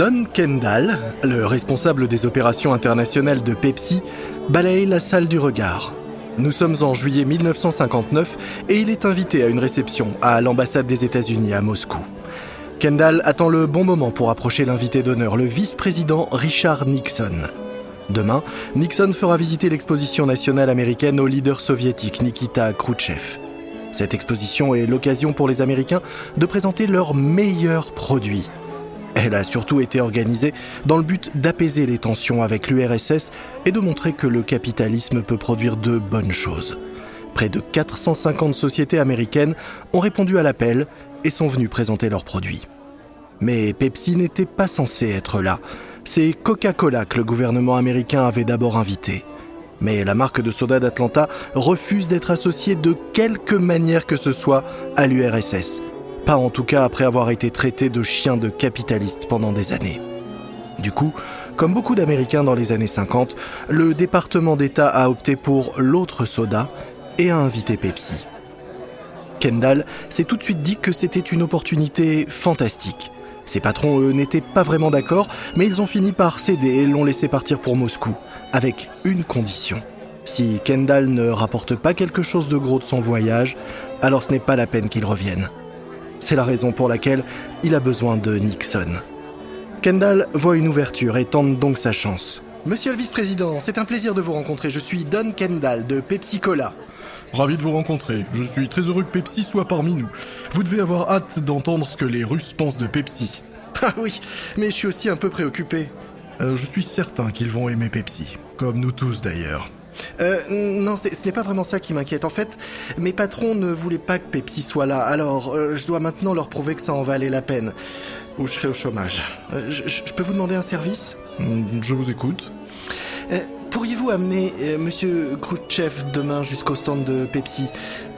Don Kendall, le responsable des opérations internationales de Pepsi, balaye la salle du regard. Nous sommes en juillet 1959 et il est invité à une réception à l'ambassade des États-Unis à Moscou. Kendall attend le bon moment pour approcher l'invité d'honneur, le vice-président Richard Nixon. Demain, Nixon fera visiter l'exposition nationale américaine au leader soviétique Nikita Khrouchtchev. Cette exposition est l'occasion pour les Américains de présenter leurs meilleurs produits. Elle a surtout été organisée dans le but d'apaiser les tensions avec l'URSS et de montrer que le capitalisme peut produire de bonnes choses. Près de 450 sociétés américaines ont répondu à l'appel et sont venues présenter leurs produits. Mais Pepsi n'était pas censé être là. C'est Coca-Cola que le gouvernement américain avait d'abord invité. Mais la marque de soda d'Atlanta refuse d'être associée de quelque manière que ce soit à l'URSS. Pas en tout cas après avoir été traité de chien de capitaliste pendant des années. Du coup, comme beaucoup d'Américains dans les années 50, le département d'État a opté pour l'autre soda et a invité Pepsi. Kendall s'est tout de suite dit que c'était une opportunité fantastique. Ses patrons, eux, n'étaient pas vraiment d'accord, mais ils ont fini par céder et l'ont laissé partir pour Moscou, avec une condition. Si Kendall ne rapporte pas quelque chose de gros de son voyage, alors ce n'est pas la peine qu'il revienne. C'est la raison pour laquelle il a besoin de Nixon. Kendall voit une ouverture et tente donc sa chance. Monsieur le vice-président, c'est un plaisir de vous rencontrer. Je suis Don Kendall de Pepsi Cola. Ravi de vous rencontrer. Je suis très heureux que Pepsi soit parmi nous. Vous devez avoir hâte d'entendre ce que les Russes pensent de Pepsi. Ah oui, mais je suis aussi un peu préoccupé. Euh, je suis certain qu'ils vont aimer Pepsi. Comme nous tous d'ailleurs. Euh, non, ce n'est pas vraiment ça qui m'inquiète. En fait, mes patrons ne voulaient pas que Pepsi soit là, alors euh, je dois maintenant leur prouver que ça en valait la peine. Ou je serai au chômage. Euh, je, peux vous demander un service? Hmm, Je vous écoute. Pourriez-vous amener Monsieur Khrouchtchev demain jusqu'au stand de Pepsi?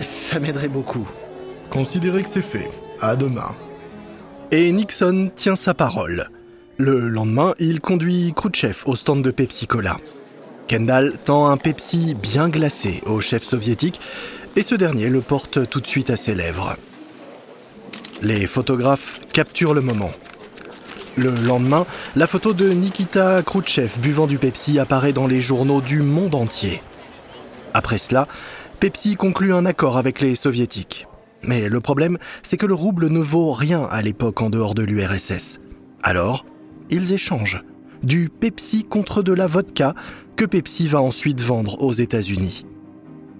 Ça m'aiderait beaucoup. Considérez que c'est fait. À demain. Et Nixon tient sa parole. Le lendemain, il conduit Khrouchtchev au stand de Pepsi Cola. Kendall tend un Pepsi bien glacé au chef soviétique et ce dernier le porte tout de suite à ses lèvres. Les photographes capturent le moment. Le lendemain, la photo de Nikita Khrouchtchev buvant du Pepsi apparaît dans les journaux du monde entier. Après cela, Pepsi conclut un accord avec les soviétiques. Mais le problème, c'est que le rouble ne vaut rien à l'époque en dehors de l'URSS. Alors, ils échangent du Pepsi contre de la vodka que Pepsi va ensuite vendre aux États-Unis.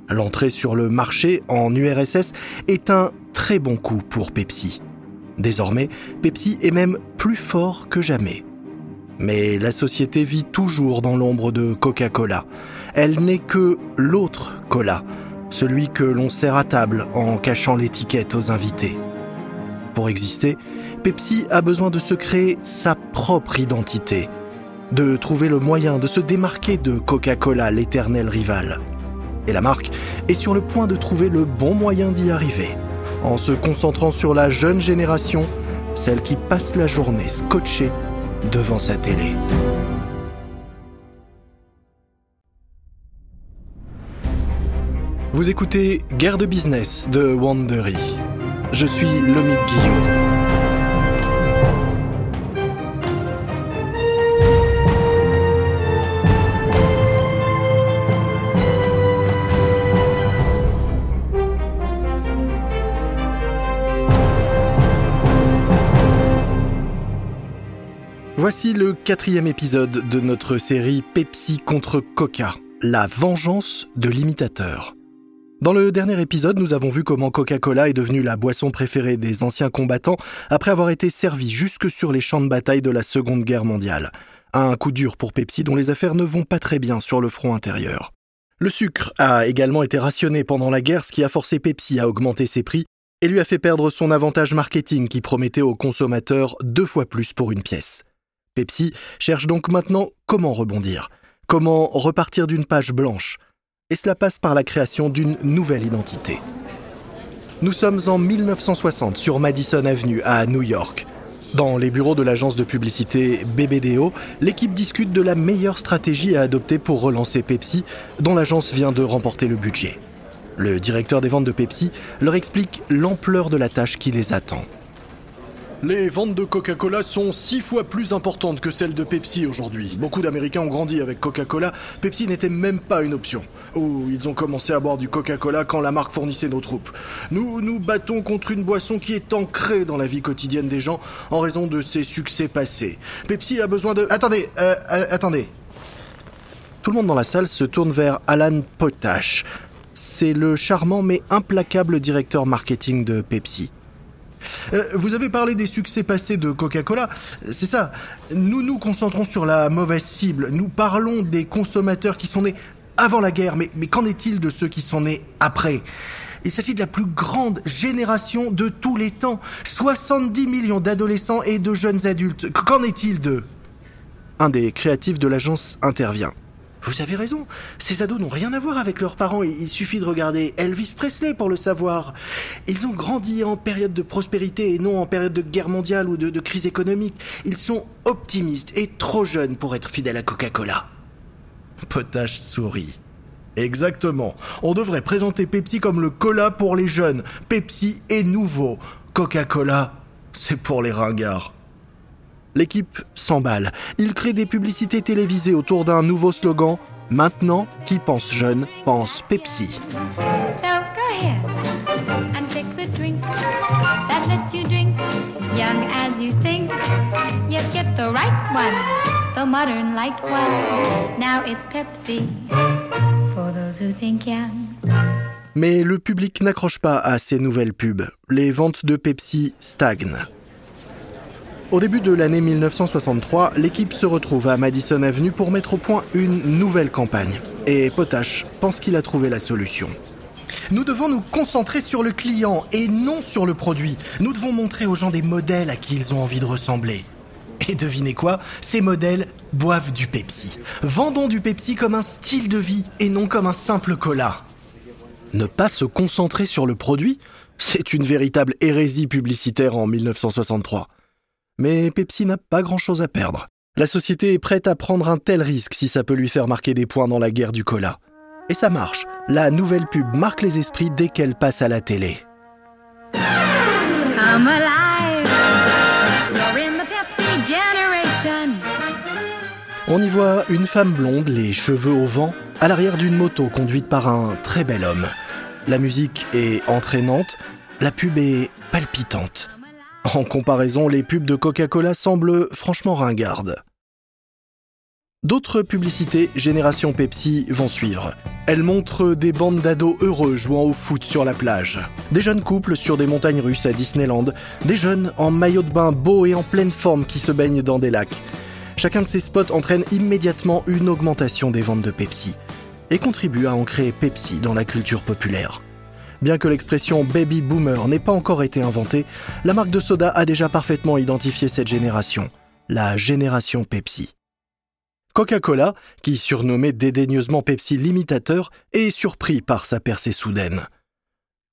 L'entrée sur le marché en URSS est un très bon coup pour Pepsi. Désormais, Pepsi est même plus fort que jamais. Mais la société vit toujours dans l'ombre de Coca-Cola. Elle n'est que l'autre cola, celui que l'on sert à table en cachant l'étiquette aux invités. Pour exister, Pepsi a besoin de se créer sa propre identité, de trouver le moyen de se démarquer de Coca-Cola, l'éternel rival. Et la marque est sur le point de trouver le bon moyen d'y arriver, en se concentrant sur la jeune génération, celle qui passe la journée scotchée devant sa télé. Vous écoutez Guerre de business de Wandery. Je suis Lomique Guillaume. Voici le quatrième épisode de notre série Pepsi contre Coca, la vengeance de l'imitateur. Dans le dernier épisode, nous avons vu comment Coca-Cola est devenue la boisson préférée des anciens combattants après avoir été servi jusque sur les champs de bataille de la Seconde Guerre mondiale. Un coup dur pour Pepsi dont les affaires ne vont pas très bien sur le front intérieur. Le sucre a également été rationné pendant la guerre, ce qui a forcé Pepsi à augmenter ses prix et lui a fait perdre son avantage marketing qui promettait aux consommateurs deux fois plus pour une pièce. Pepsi cherche donc maintenant comment rebondir, comment repartir d'une page blanche. Et cela passe par la création d'une nouvelle identité. Nous sommes en 1960 sur Madison Avenue à New York. Dans les bureaux de l'agence de publicité BBDO, l'équipe discute de la meilleure stratégie à adopter pour relancer Pepsi, dont l'agence vient de remporter le budget. Le directeur des ventes de Pepsi leur explique l'ampleur de la tâche qui les attend. Les ventes de Coca-Cola sont six fois plus importantes que celles de Pepsi aujourd'hui. Beaucoup d'Américains ont grandi avec Coca-Cola. Pepsi n'était même pas une option. Ou ils ont commencé à boire du Coca-Cola quand la marque fournissait nos troupes. Nous nous battons contre une boisson qui est ancrée dans la vie quotidienne des gens en raison de ses succès passés. Pepsi a besoin de... Attendez, euh, euh, attendez. Tout le monde dans la salle se tourne vers Alan Potash. C'est le charmant mais implacable directeur marketing de Pepsi. Euh, vous avez parlé des succès passés de Coca-Cola. C'est ça. Nous nous concentrons sur la mauvaise cible. Nous parlons des consommateurs qui sont nés avant la guerre. Mais, mais qu'en est-il de ceux qui sont nés après? Il s'agit de la plus grande génération de tous les temps. 70 millions d'adolescents et de jeunes adultes. Qu'en est-il d'eux? Un des créatifs de l'agence intervient. Vous avez raison, ces ados n'ont rien à voir avec leurs parents, il suffit de regarder Elvis Presley pour le savoir. Ils ont grandi en période de prospérité et non en période de guerre mondiale ou de, crise économique. Ils sont optimistes et trop jeunes pour être fidèles à Coca-Cola. Potache sourit. Exactement. On devrait présenter Pepsi comme le cola pour les jeunes. Pepsi est nouveau. Coca-Cola, c'est pour les ringards. L'équipe s'emballe. Il crée des publicités télévisées autour d'un nouveau slogan. Maintenant, qui pense jeune pense Pepsi. Mais le public n'accroche pas à ces nouvelles pubs. Les ventes de Pepsi stagnent. Au début de l'année 1963, l'équipe se retrouve à Madison Avenue pour mettre au point une nouvelle campagne. Et Potash pense qu'il a trouvé la solution. Nous devons nous concentrer sur le client et non sur le produit. Nous devons montrer aux gens des modèles à qui ils ont envie de ressembler. Et devinez quoi? Ces modèles boivent du Pepsi. Vendons du Pepsi comme un style de vie et non comme un simple cola. Ne pas se concentrer sur le produit C'est une véritable hérésie publicitaire en 1963. Mais Pepsi n'a pas grand-chose à perdre. La société est prête à prendre un tel risque si ça peut lui faire marquer des points dans la guerre du cola. Et ça marche. La nouvelle pub marque les esprits dès qu'elle passe à la télé. On y voit une femme blonde, les cheveux au vent, à l'arrière d'une moto conduite par un très bel homme. La musique est entraînante, la pub est palpitante. En comparaison, les pubs de Coca-Cola semblent franchement ringardes. D'autres publicités Génération Pepsi vont suivre. Elles montrent des bandes d'ados heureux jouant au foot sur la plage, des jeunes couples sur des montagnes russes à Disneyland, des jeunes en maillot de bain beau et en pleine forme qui se baignent dans des lacs. Chacun de ces spots entraîne immédiatement une augmentation des ventes de Pepsi et contribue à ancrer Pepsi dans la culture populaire. Bien que l'expression baby boomer n'ait pas encore été inventée, la marque de soda a déjà parfaitement identifié cette génération, la génération Pepsi. Coca-Cola, qui surnommait dédaigneusement Pepsi l'imitateur, est surpris par sa percée soudaine.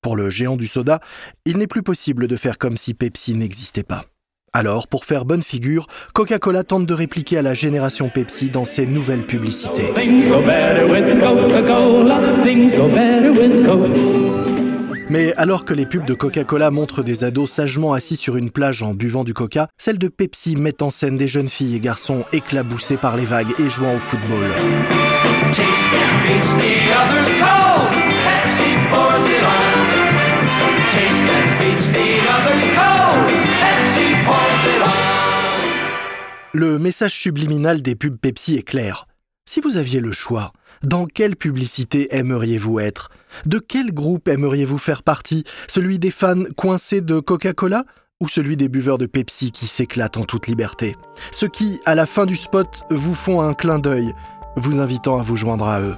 Pour le géant du soda, il n'est plus possible de faire comme si Pepsi n'existait pas. Alors, pour faire bonne figure, Coca-Cola tente de répliquer à la génération Pepsi dans ses nouvelles publicités. Mais alors que les pubs de Coca-Cola montrent des ados sagement assis sur une plage en buvant du coca, celles de Pepsi mettent en scène des jeunes filles et garçons éclaboussés par les vagues et jouant au football. Le message subliminal des pubs Pepsi est clair. Si vous aviez le choix, dans quelle publicité aimeriez-vous être? De quel groupe aimeriez-vous faire partie? Celui des fans coincés de Coca-Cola ou celui des buveurs de Pepsi qui s'éclatent en toute liberté? Ceux qui, à la fin du spot, vous font un clin d'œil, vous invitant à vous joindre à eux.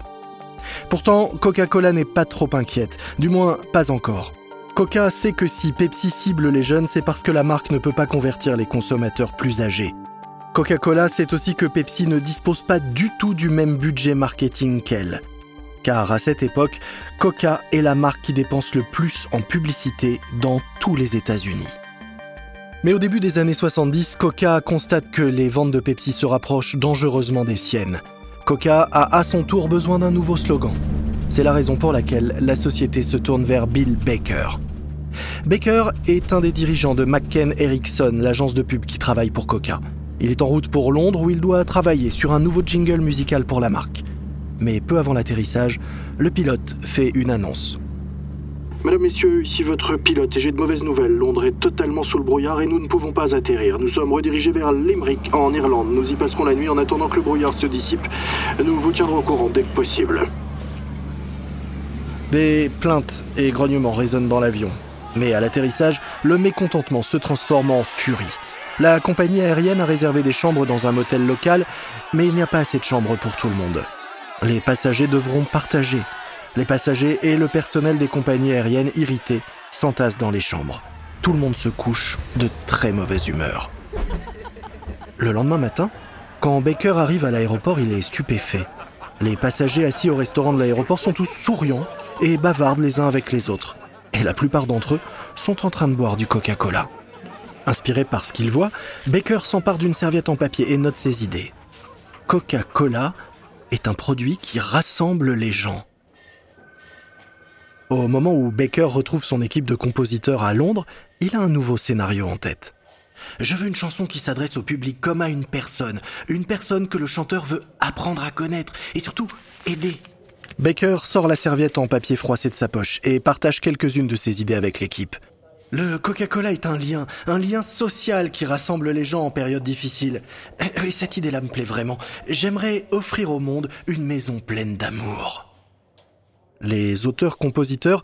Pourtant, Coca-Cola n'est pas trop inquiète, du moins pas encore. Coca sait que si Pepsi cible les jeunes, c'est parce que la marque ne peut pas convertir les consommateurs plus âgés. Coca-Cola sait aussi que Pepsi ne dispose pas du tout du même budget marketing qu'elle. Car à cette époque, Coca est la marque qui dépense le plus en publicité dans tous les États-Unis. Mais au début des années 70, Coca constate que les ventes de Pepsi se rapprochent dangereusement des siennes. Coca a à son tour besoin d'un nouveau slogan. C'est la raison pour laquelle la société se tourne vers Bill Baker. Baker est un des dirigeants de McKen Erickson, l'agence de pub qui travaille pour Coca. Il est en route pour Londres où il doit travailler sur un nouveau jingle musical pour la marque. Mais peu avant l'atterrissage, le pilote fait une annonce. Madame, Messieurs, ici votre pilote et j'ai de mauvaises nouvelles. Londres est totalement sous le brouillard et nous ne pouvons pas atterrir. Nous sommes redirigés vers Limerick, en Irlande. Nous y passerons la nuit en attendant que le brouillard se dissipe. Nous vous tiendrons au courant dès que possible. Des plaintes et grognements résonnent dans l'avion. Mais à l'atterrissage, le mécontentement se transforme en furie. La compagnie aérienne a réservé des chambres dans un motel local, mais il n'y a pas assez de chambres pour tout le monde. Les passagers devront partager les passagers et le personnel des compagnies aériennes irrités s'entassent dans les chambres. Tout le monde se couche de très mauvaise humeur. Le lendemain matin, quand Baker arrive à l'aéroport, il est stupéfait. Les passagers assis au restaurant de l'aéroport sont tous souriants et bavardent les uns avec les autres. Et la plupart d'entre eux sont en train de boire du Coca-Cola. Inspiré par ce qu'il voit, Baker s'empare d'une serviette en papier et note ses idées. Coca-Cola est un produit qui rassemble les gens. Au moment où Baker retrouve son équipe de compositeurs à Londres, il a un nouveau scénario en tête. Je veux une chanson qui s'adresse au public comme à une personne, une personne que le chanteur veut apprendre à connaître et surtout aider. Baker sort la serviette en papier froissé de sa poche et partage quelques-unes de ses idées avec l'équipe. Le Coca-Cola est un lien, un lien social qui rassemble les gens en période difficile. Et cette idée-là me plaît vraiment. J'aimerais offrir au monde une maison pleine d'amour. Les auteurs-compositeurs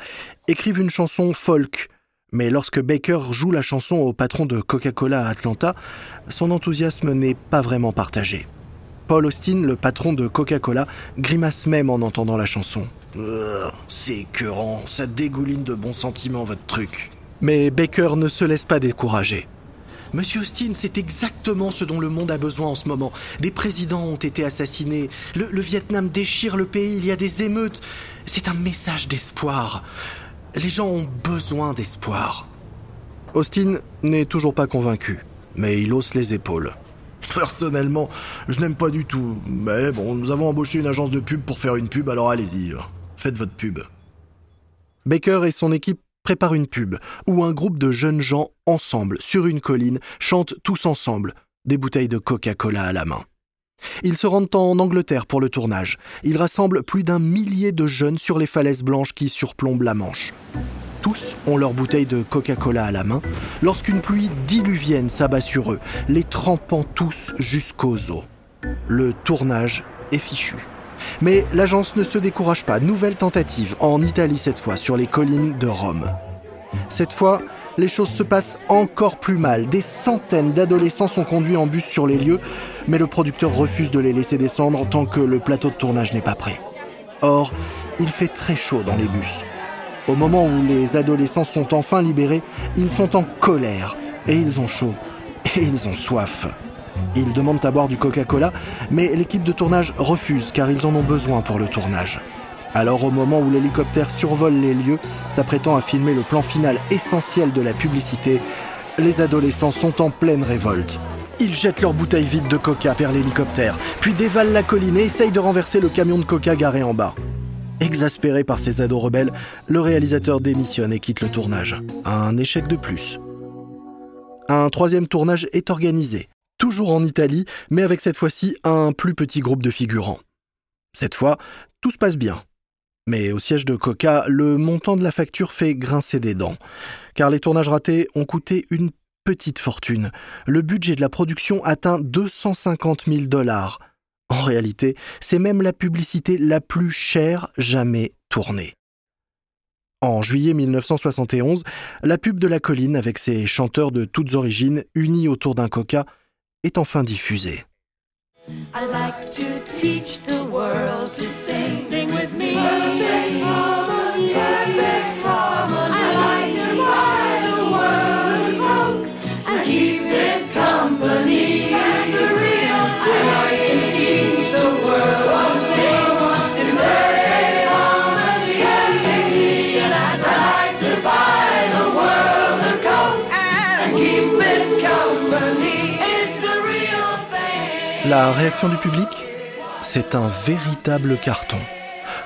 écrivent une chanson folk, mais lorsque Baker joue la chanson au patron de Coca-Cola à Atlanta, son enthousiasme n'est pas vraiment partagé. Paul Austin, le patron de Coca-Cola, grimace même en entendant la chanson. c'est écœurant, ça dégouline de bons sentiments votre truc. Mais Baker ne se laisse pas décourager. Monsieur Austin, c'est exactement ce dont le monde a besoin en ce moment. Des présidents ont été assassinés, le, Vietnam déchire le pays, il y a des émeutes. C'est un message d'espoir. Les gens ont besoin d'espoir. Austin n'est toujours pas convaincu, mais il hausse les épaules. Personnellement, je n'aime pas du tout. Mais bon, nous avons embauché une agence de pub pour faire une pub, alors allez-y, faites votre pub. Baker et son équipe préparent une pub où un groupe de jeunes gens ensemble, sur une colline, chantent tous ensemble, des bouteilles de Coca-Cola à la main. Ils se rendent en Angleterre pour le tournage. Ils rassemblent plus d'un millier de jeunes sur les falaises blanches qui surplombent la Manche. Tous ont leur bouteille de Coca-Cola à la main lorsqu'une pluie diluvienne s'abat sur eux, les trempant tous jusqu'aux os. Le tournage est fichu. Mais l'agence ne se décourage pas. Nouvelle tentative, en Italie cette fois, sur les collines de Rome. Cette fois, les choses se passent encore plus mal. Des centaines d'adolescents sont conduits en bus sur les lieux, mais le producteur refuse de les laisser descendre tant que le plateau de tournage n'est pas prêt. Or, il fait très chaud dans les bus. Au moment où les adolescents sont enfin libérés, ils sont en colère, et ils ont chaud, et ils ont soif. Ils demandent à boire du Coca-Cola, mais l'équipe de tournage refuse car ils en ont besoin pour le tournage. Alors au moment où l'hélicoptère survole les lieux, s'apprêtant à filmer le plan final essentiel de la publicité, les adolescents sont en pleine révolte. Ils jettent leurs bouteilles vides de coca vers l'hélicoptère, puis dévalent la colline et essayent de renverser le camion de coca garé en bas. Exaspéré par ces ados rebelles, le réalisateur démissionne et quitte le tournage. Un échec de plus. Un troisième tournage est organisé, toujours en Italie, mais avec cette fois-ci un plus petit groupe de figurants. Cette fois, tout se passe bien. Mais au siège de Coca, le montant de la facture fait grincer des dents, car les tournages ratés ont coûté une petite fortune. Le budget de la production atteint 250 000 dollars. En réalité, c'est même la publicité la plus chère jamais tournée. En juillet 1971, la pub de la colline avec ses chanteurs de toutes origines unis autour d'un coca est enfin diffusée. I like to teach the world to sing. Sing with me. Perfect La réaction du public c'est un véritable carton.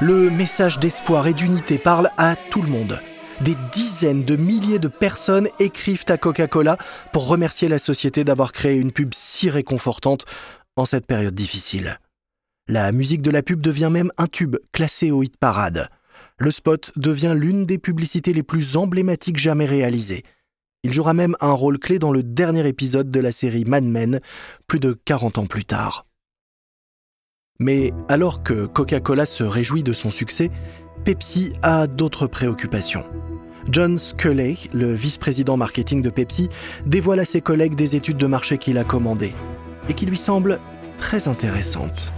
Le message d'espoir et d'unité parle à tout le monde. des dizaines de milliers de personnes écrivent à Coca-Cola pour remercier la société d'avoir créé une pub si réconfortante en cette période difficile. La musique de la pub devient même un tube classé au hit parade. Le spot devient l'une des publicités les plus emblématiques jamais réalisées. Il jouera même un rôle clé dans le dernier épisode de la série Mad Men, plus de 40 ans plus tard. Mais alors que Coca-Cola se réjouit de son succès, Pepsi a d'autres préoccupations. John Sculley, le vice-président marketing de Pepsi, dévoile à ses collègues des études de marché qu'il a commandées et qui lui semblent très intéressantes.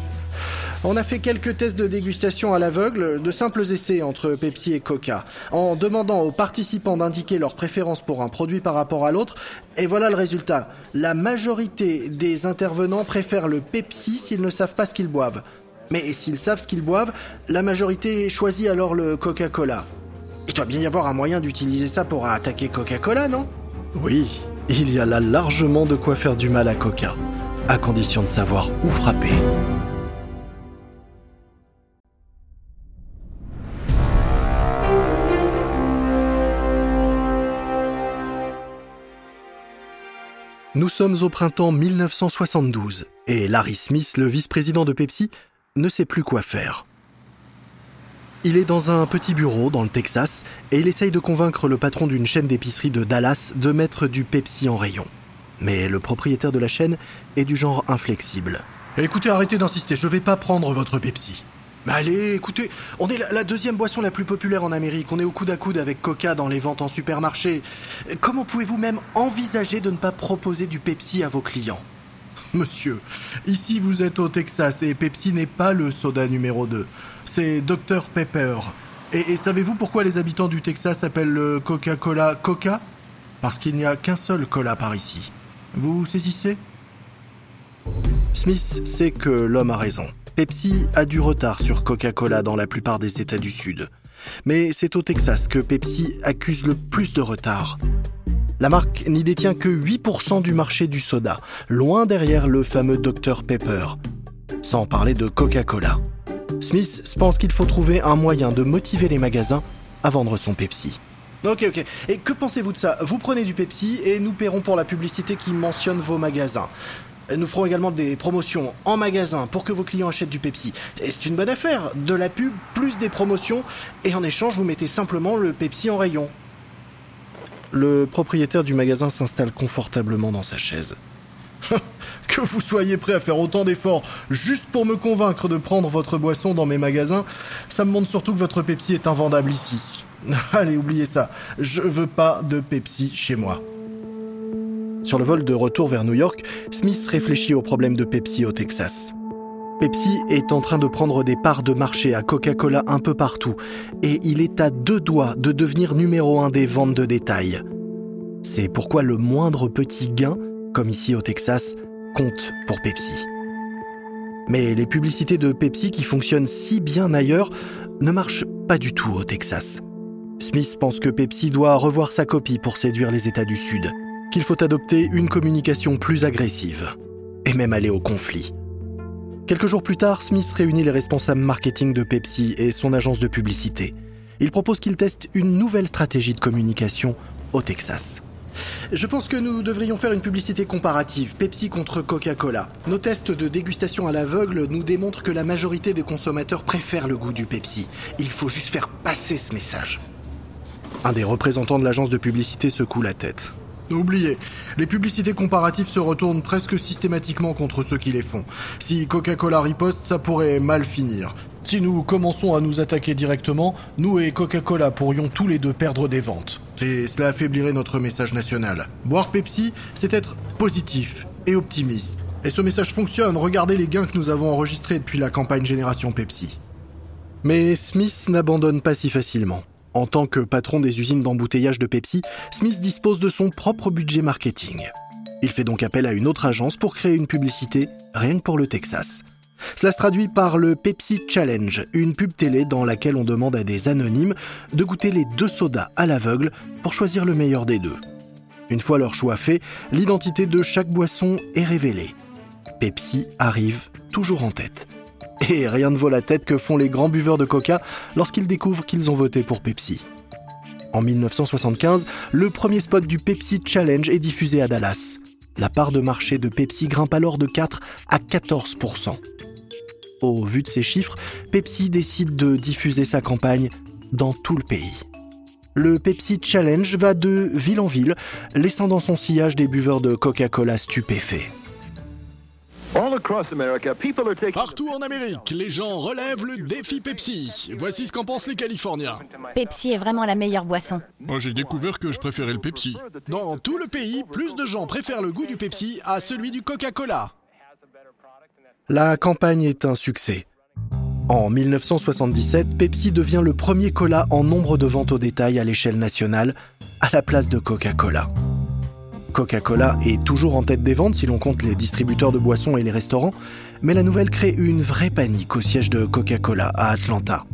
On a fait quelques tests de dégustation à l'aveugle, de simples essais entre Pepsi et Coca, en demandant aux participants d'indiquer leur préférence pour un produit par rapport à l'autre, et voilà le résultat. La majorité des intervenants préfèrent le Pepsi s'ils ne savent pas ce qu'ils boivent. Mais s'ils savent ce qu'ils boivent, la majorité choisit alors le Coca-Cola. Il doit bien y avoir un moyen d'utiliser ça pour attaquer Coca-Cola, non? Oui, il y a là largement de quoi faire du mal à Coca, à condition de savoir où frapper. Nous sommes au printemps 1972 et Larry Smith, le vice-président de Pepsi, ne sait plus quoi faire. Il est dans un petit bureau dans le Texas et il essaye de convaincre le patron d'une chaîne d'épicerie de Dallas de mettre du Pepsi en rayon. Mais le propriétaire de la chaîne est du genre inflexible. Écoutez, arrêtez d'insister, je vais pas prendre votre Pepsi. Mais allez, écoutez, on est la, la, deuxième boisson la plus populaire en Amérique. On est au coude à coude avec Coca dans les ventes en supermarché. Comment pouvez-vous même envisager de ne pas proposer du Pepsi à vos clients? Monsieur, ici vous êtes au Texas et Pepsi n'est pas le soda numéro 2. C'est Dr Pepper. Et, et savez-vous pourquoi les habitants du Texas appellent le Coca-Cola Coca? Parce qu'il n'y a qu'un seul cola par ici. Vous saisissez? Smith sait que l'homme a raison. Pepsi a du retard sur Coca-Cola dans la plupart des États du Sud. Mais c'est au Texas que Pepsi accuse le plus de retard. La marque n'y détient que 8% du marché du soda, loin derrière le fameux Dr Pepper. Sans parler de Coca-Cola. Smith pense qu'il faut trouver un moyen de motiver les magasins à vendre son Pepsi. Ok, ok. Et que pensez-vous de ça? Vous prenez du Pepsi et nous paierons pour la publicité qui mentionne vos magasins. Nous ferons également des promotions en magasin pour que vos clients achètent du Pepsi. Et c'est une bonne affaire. De la pub plus des promotions. Et en échange, vous mettez simplement le Pepsi en rayon. Le propriétaire du magasin s'installe confortablement dans sa chaise. que vous soyez prêt à faire autant d'efforts juste pour me convaincre de prendre votre boisson dans mes magasins, ça me montre surtout que votre Pepsi est invendable ici. Allez, oubliez ça. Je veux pas de Pepsi chez moi. Sur le vol de retour vers New York, Smith réfléchit au problème de Pepsi au Texas. Pepsi est en train de prendre des parts de marché à Coca-Cola un peu partout, et il est à deux doigts de devenir numéro un des ventes de détail. C'est pourquoi le moindre petit gain, comme ici au Texas, compte pour Pepsi. Mais les publicités de Pepsi qui fonctionnent si bien ailleurs ne marchent pas du tout au Texas. Smith pense que Pepsi doit revoir sa copie pour séduire les États du Sud qu'il faut adopter une communication plus agressive, et même aller au conflit. Quelques jours plus tard, Smith réunit les responsables marketing de Pepsi et son agence de publicité. Il propose qu'ils testent une nouvelle stratégie de communication au Texas. Je pense que nous devrions faire une publicité comparative, Pepsi contre Coca-Cola. Nos tests de dégustation à l'aveugle nous démontrent que la majorité des consommateurs préfèrent le goût du Pepsi. Il faut juste faire passer ce message. Un des représentants de l'agence de publicité secoue la tête. Oubliez, les publicités comparatives se retournent presque systématiquement contre ceux qui les font. Si Coca-Cola riposte, ça pourrait mal finir. Si nous commençons à nous attaquer directement, nous et Coca-Cola pourrions tous les deux perdre des ventes. Et cela affaiblirait notre message national. Boire Pepsi, c'est être positif et optimiste. Et ce message fonctionne, regardez les gains que nous avons enregistrés depuis la campagne Génération Pepsi. Mais Smith n'abandonne pas si facilement. En tant que patron des usines d'embouteillage de Pepsi, Smith dispose de son propre budget marketing. Il fait donc appel à une autre agence pour créer une publicité, rien que pour le Texas. Cela se traduit par le Pepsi Challenge, une pub télé dans laquelle on demande à des anonymes de goûter les deux sodas à l'aveugle pour choisir le meilleur des deux. Une fois leur choix fait, l'identité de chaque boisson est révélée. Pepsi arrive toujours en tête. Et rien ne vaut la tête que font les grands buveurs de coca lorsqu'ils découvrent qu'ils ont voté pour Pepsi. En 1975, le premier spot du Pepsi Challenge est diffusé à Dallas. La part de marché de Pepsi grimpe alors de 4 à 14% Au vu de ces chiffres, Pepsi décide de diffuser sa campagne dans tout le pays. Le Pepsi Challenge va de ville en ville, laissant dans son sillage des buveurs de Coca-Cola stupéfaits. Partout en Amérique, les gens relèvent le défi Pepsi. Voici ce qu'en pensent les Californiens. Pepsi est vraiment la meilleure boisson. Moi, j'ai découvert que je préférais le Pepsi. Dans tout le pays, plus de gens préfèrent le goût du Pepsi à celui du Coca-Cola. La campagne est un succès. En 1977, Pepsi devient le premier cola en nombre de ventes au détail à l'échelle nationale, à la place de Coca-Cola. Coca-Cola est toujours en tête des ventes si l'on compte les distributeurs de boissons et les restaurants, mais la nouvelle crée une vraie panique au siège de Coca-Cola à Atlanta.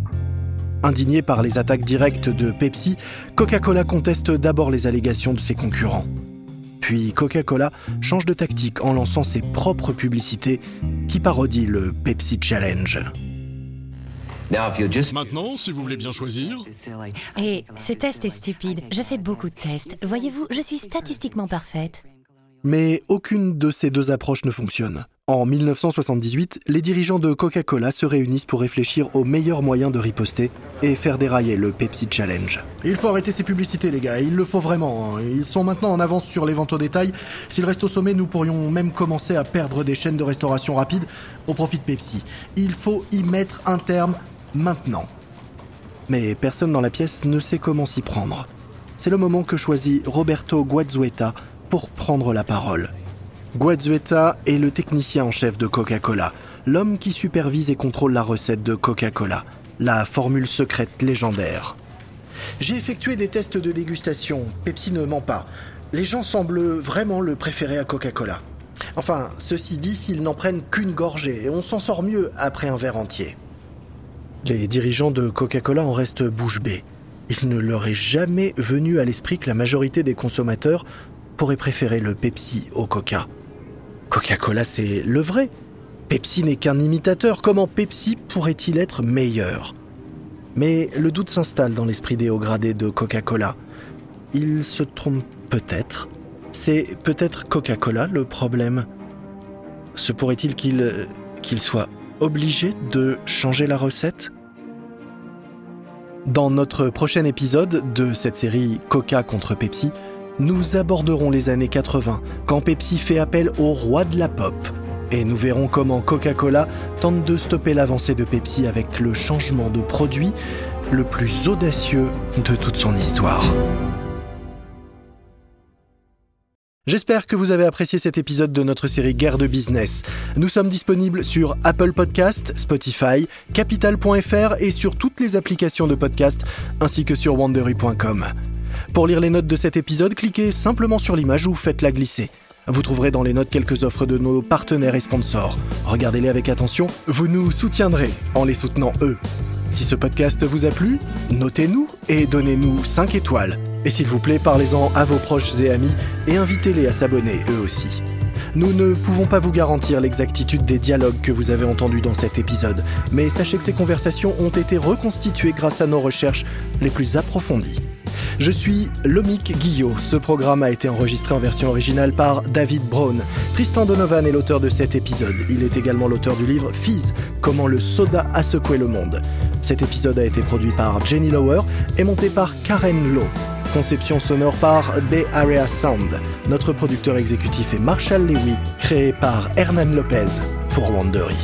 Indigné par les attaques directes de Pepsi, Coca-Cola conteste d'abord les allégations de ses concurrents. Puis Coca-Cola change de tactique en lançant ses propres publicités qui parodient le Pepsi Challenge. Maintenant, si vous voulez bien choisir. Et ce test est stupide. Je fais beaucoup de tests. Voyez-vous, je suis statistiquement parfaite. Mais aucune de ces deux approches ne fonctionne. En 1978, les dirigeants de Coca-Cola se réunissent pour réfléchir aux meilleurs moyens de riposter et faire dérailler le Pepsi Challenge. Il faut arrêter ces publicités, les gars, il le faut vraiment. Hein. Ils sont maintenant en avance sur les ventes au détail. S'ils restent au sommet, nous pourrions même commencer à perdre des chaînes de restauration rapide au profit de Pepsi. Il faut y mettre un terme maintenant. Mais personne dans la pièce ne sait comment s'y prendre. C'est le moment que choisit Roberto Guazzueta pour prendre la parole. Guazzueta est le technicien en chef de Coca-Cola, l'homme qui supervise et contrôle la recette de Coca-Cola, la formule secrète légendaire. J'ai effectué des tests de dégustation, Pepsi ne ment pas. Les gens semblent vraiment le préférer à Coca-Cola. Enfin, ceci dit, s'ils n'en prennent qu'une gorgée, on s'en sort mieux après un verre entier. Les dirigeants de Coca-Cola en restent bouche bée. Il ne leur est jamais venu à l'esprit que la majorité des consommateurs pourraient préférer le Pepsi au Coca. Coca-Cola, c'est le vrai. Pepsi n'est qu'un imitateur. Comment Pepsi pourrait-il être meilleur? Mais le doute s'installe dans l'esprit des hauts gradés de Coca-Cola. Ils se trompent peut-être. C'est peut-être Coca-Cola le problème. Se pourrait-il qu'il qu'il soit obligé de changer la recette? Dans notre prochain épisode de cette série Coca contre Pepsi, nous aborderons les années 80, quand Pepsi fait appel au roi de la pop. Et nous verrons comment Coca-Cola tente de stopper l'avancée de Pepsi avec le changement de produit le plus audacieux de toute son histoire. J'espère que vous avez apprécié cet épisode de notre série Guerre de business. Nous sommes disponibles sur Apple Podcast, Spotify, capital.fr et sur toutes les applications de podcast ainsi que sur wandery.com. Pour lire les notes de cet épisode, cliquez simplement sur l'image ou faites-la glisser. Vous trouverez dans les notes quelques offres de nos partenaires et sponsors. Regardez-les avec attention, vous nous soutiendrez en les soutenant eux. Si ce podcast vous a plu, notez-nous et donnez-nous 5 étoiles. Et s'il vous plaît, parlez-en à vos proches et amis et invitez-les à s'abonner eux aussi. Nous ne pouvons pas vous garantir l'exactitude des dialogues que vous avez entendus dans cet épisode, mais sachez que ces conversations ont été reconstituées grâce à nos recherches les plus approfondies. Je suis Lomic Guillot. Ce programme a été enregistré en version originale par David Brown. Tristan Donovan est l'auteur de cet épisode. Il est également l'auteur du livre Fizz, Comment le soda a secoué le monde. Cet épisode a été produit par Jenny Lower et monté par Karen Lowe. Conception sonore par Bay Area Sound. Notre producteur exécutif est Marshall Lewy, créé par Hernan Lopez pour Wandery.